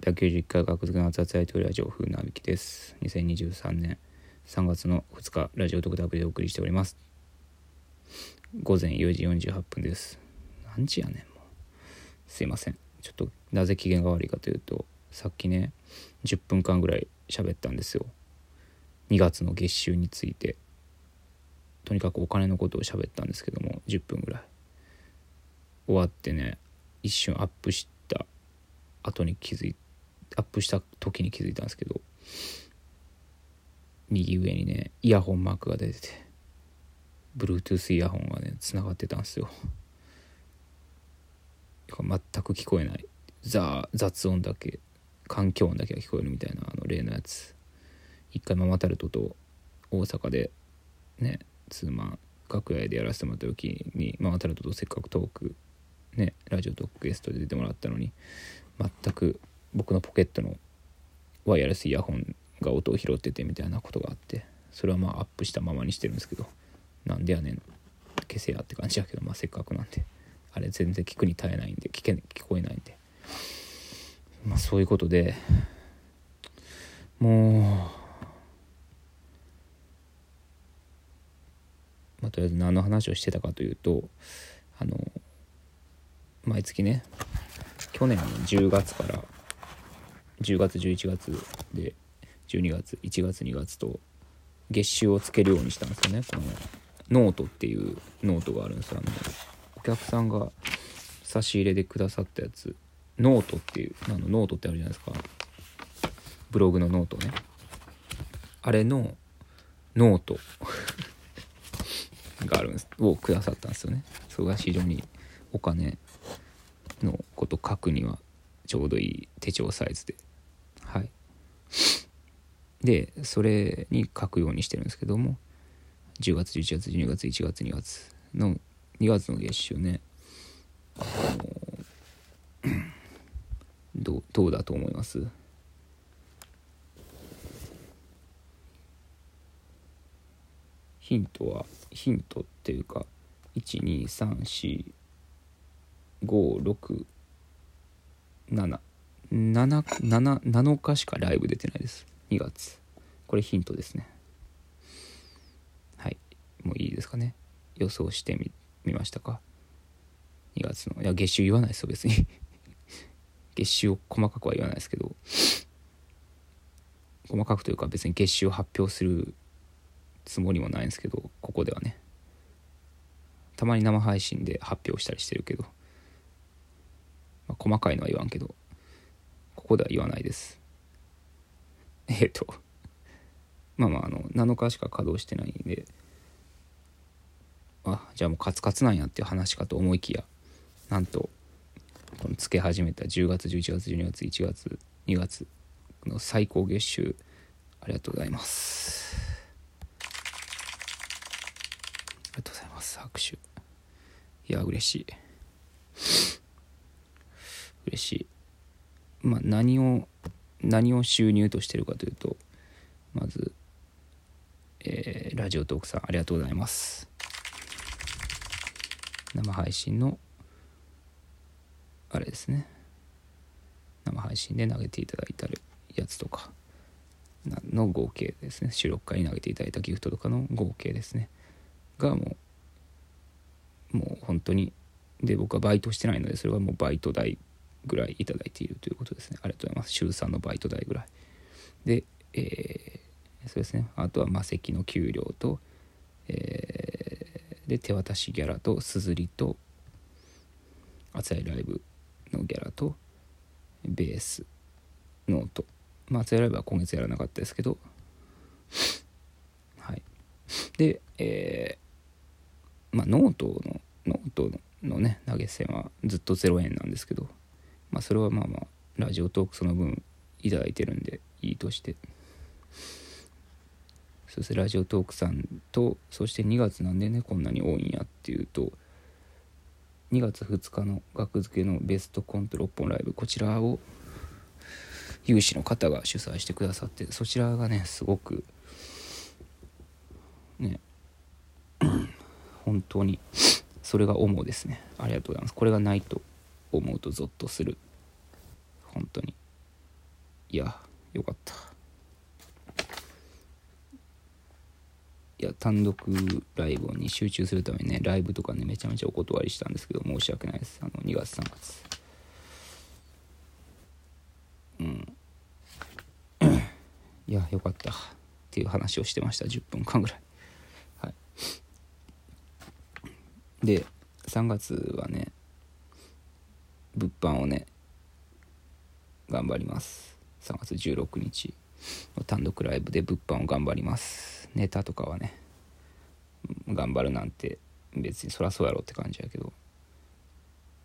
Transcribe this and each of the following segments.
891回学付けの熱々やりとりラジオ風なびきです。2023年3月の2日ラジオ特ダブでお送りしております。午前4時48分です。何時やねんもう。すいません。ちょっとなぜ機嫌が悪いかというとさっきね10分間ぐらい喋ったんですよ。2月の月収について。とにかくお金のことを喋ったんですけども10分ぐらい。終わってね一瞬アップした後に気づいアップした時に気づいたんですけど右上にねイヤホンマークが出てて Bluetooth イヤホンがねつながってたんですよ。全く聞こえない。ザ雑音だけ環境音だけが聞こえるみたいなあの例のやつ。一回ママタルトと大阪でねツーマン楽屋でやらせてもらった時にママタルトとせっかくトークねラジオトークゲストで出てもらったのに全く僕のポケットのワイヤレスイヤホンが音を拾っててみたいなことがあってそれはまあアップしたままにしてるんですけどなんでやねん消せやって感じだけどまあせっかくなんであれ全然聞くに耐えないんで聞け聞こえないんでまあそういうことでもうまあ、とりあえず何の話をしてたかというとあの毎月ね去年の10月から10月11月で12月1月2月と月収をつけるようにしたんですよね。このノートっていうノートがあるんですよ。あのお客さんが差し入れでくださったやつ。ノートっていうあのノートってあるじゃないですか。ブログのノートね。あれのノート があるんですをくださったんですよね。それが非常にお金のこと書くにはちょうどいい手帳サイズで。でそれに書くようにしてるんですけども10月11月12月1月2月の2月の月収ねあのどうどうだと思います？ヒントはヒントっていうか1234567 7, 7日しかライブ出てないです。2月。これヒントですね。はい。もういいですかね。予想してみみましたか。2月の。いや月収言わないですよ別に。月収を細かくは言わないですけど。細かくというか別に月収を発表するつもりもないんですけどここではね。たまに生配信で発表したりしてるけど、まあ、細かいのは言わんけど。こでは言わないです。えっ、ー、とまあまああの7日しか稼働してないんで。あじゃあもうカツカツなんやっていう話かと思いきやなんとこのつけ始めた10月11月12月1月2月の最高月収ありがとうございます。ありがとうございます拍手。いや嬉しい。嬉しい。まあ何を何を収入としてるかというとまず、えー、ラジオトークさんありがとうございます。生配信のあれですね。生配信で投げていただいたやつとかの合計ですね。収録会に投げていただいたギフトとかの合計ですね。がもうもう本当にで僕はバイトしてないのでそれはもうバイト代ぐらいいただいているということですね。ありがとうございます。週3のバイト代ぐらい。で、えー、そうですね。あとは魔石の給料と、えー、で手渡しギャラとすずりと熱いライブのギャラとベースノートまあ熱いライブは今月やらなかったですけど。はい。でえー、まあノートのノートのね投げ銭はずっと0円なんですけど。まあそれはまあまあラジオトークその分いただいてるんでいいとして。そしてラジオトークさんとそして2月なんでねこんなに多いんやっていうと2月2日の学付けのベストコント6本ライブこちらを有志の方が主催してくださってそちらがねすごくね 本当にそれが主ですね。ありがとうございます。これがないと思うとゾッとする。本当に。いやよかった。いや単独ライブに集中するためにねライブとかねめちゃめちゃお断りしたんですけど申し訳ないです。あの2月3月。うん。いやよかった。っていう話をしてました。10分間ぐらい。はい。で3月はね物販をね頑張ります。3月16日の単独ライブで物販を頑張ります。ネタとかはね頑張るなんて別にそりゃそうやろって感じやけど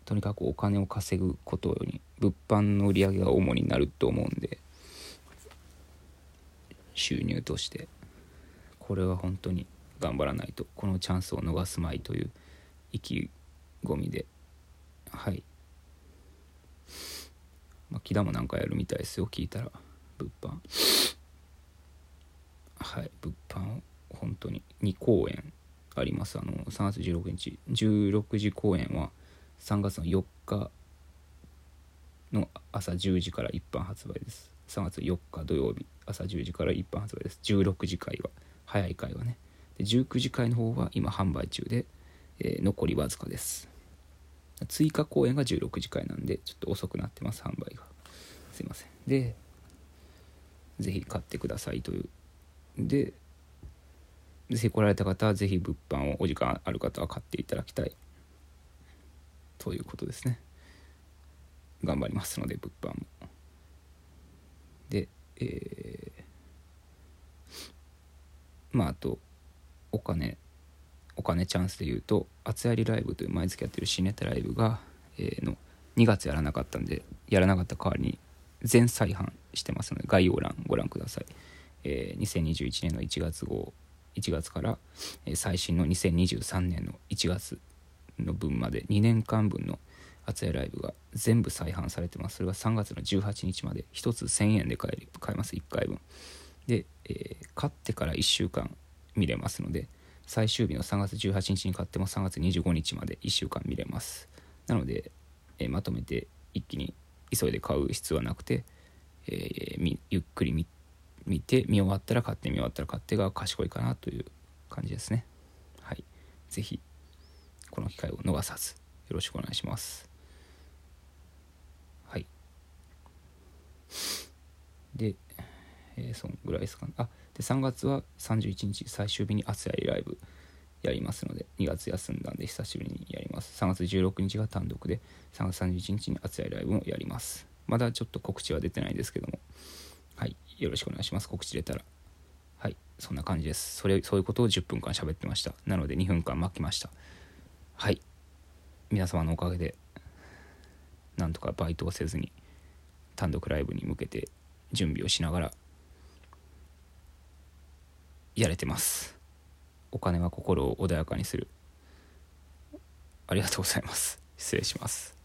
とにかくお金を稼ぐことに物販の売り上げが主になると思うんで収入としてこれは本当に頑張らないとこのチャンスを逃すまいという意気込みではいま、木田もなんかやるみたいですよ聞いたら。物販。はい物販本当に。2公演あります。あの3月16日。16時公演は3月の4日の朝10時から一般発売です。3月4日土曜日朝10時から一般発売です。16時回は早い回はね。で19時回の方は今販売中で、えー、残りわずかです。追加公演が16時回なんでちょっと遅くなってます販売が。すいません。でぜひ買ってくださいという。でぜひ来られた方はぜひ物販をお時間ある方は買っていただきたい。ということですね。頑張りますので物販も。でえー、まああとお金お金チャンスで言うと「厚やりライブ」という毎月やってる新ネタライブが、えー、の2月やらなかったんでやらなかった代わりに全再販してますので概要欄ご覧ください、えー、2021年の1月号1月から、えー、最新の2023年の1月の分まで2年間分の厚やライブが全部再販されてます。それが3月の18日まで1つ1000円で買え買えます1回分。で、えー、買ってから1週間見れますので最終日の3月18日に買っても3月25日まで1週間見れます。なので、えー、まとめて一気に急いで買う必要はなくて、えー、ゆっくり見見て見終わったら買って見終わったら買ってが賢いかなという感じですね。はい。是非この機会を逃さずよろしくお願いします。はい。で、えー、そんぐらいですかね。あで3月は31日最終日に熱やりライブやりますので2月休んだんで久しぶりにやります。3月16日が単独で3月31日に熱いライブもやります。まだちょっと告知は出てないんですけども。はいよろしくお願いします。告知出たら。はいそんな感じです。それそういうことを10分間喋ってました。なので2分間巻きました。はい。皆様のおかげでなんとかバイトをせずに単独ライブに向けて準備をしながらやれてます。お金は心を穏やかにする。ありがとうございます。失礼します。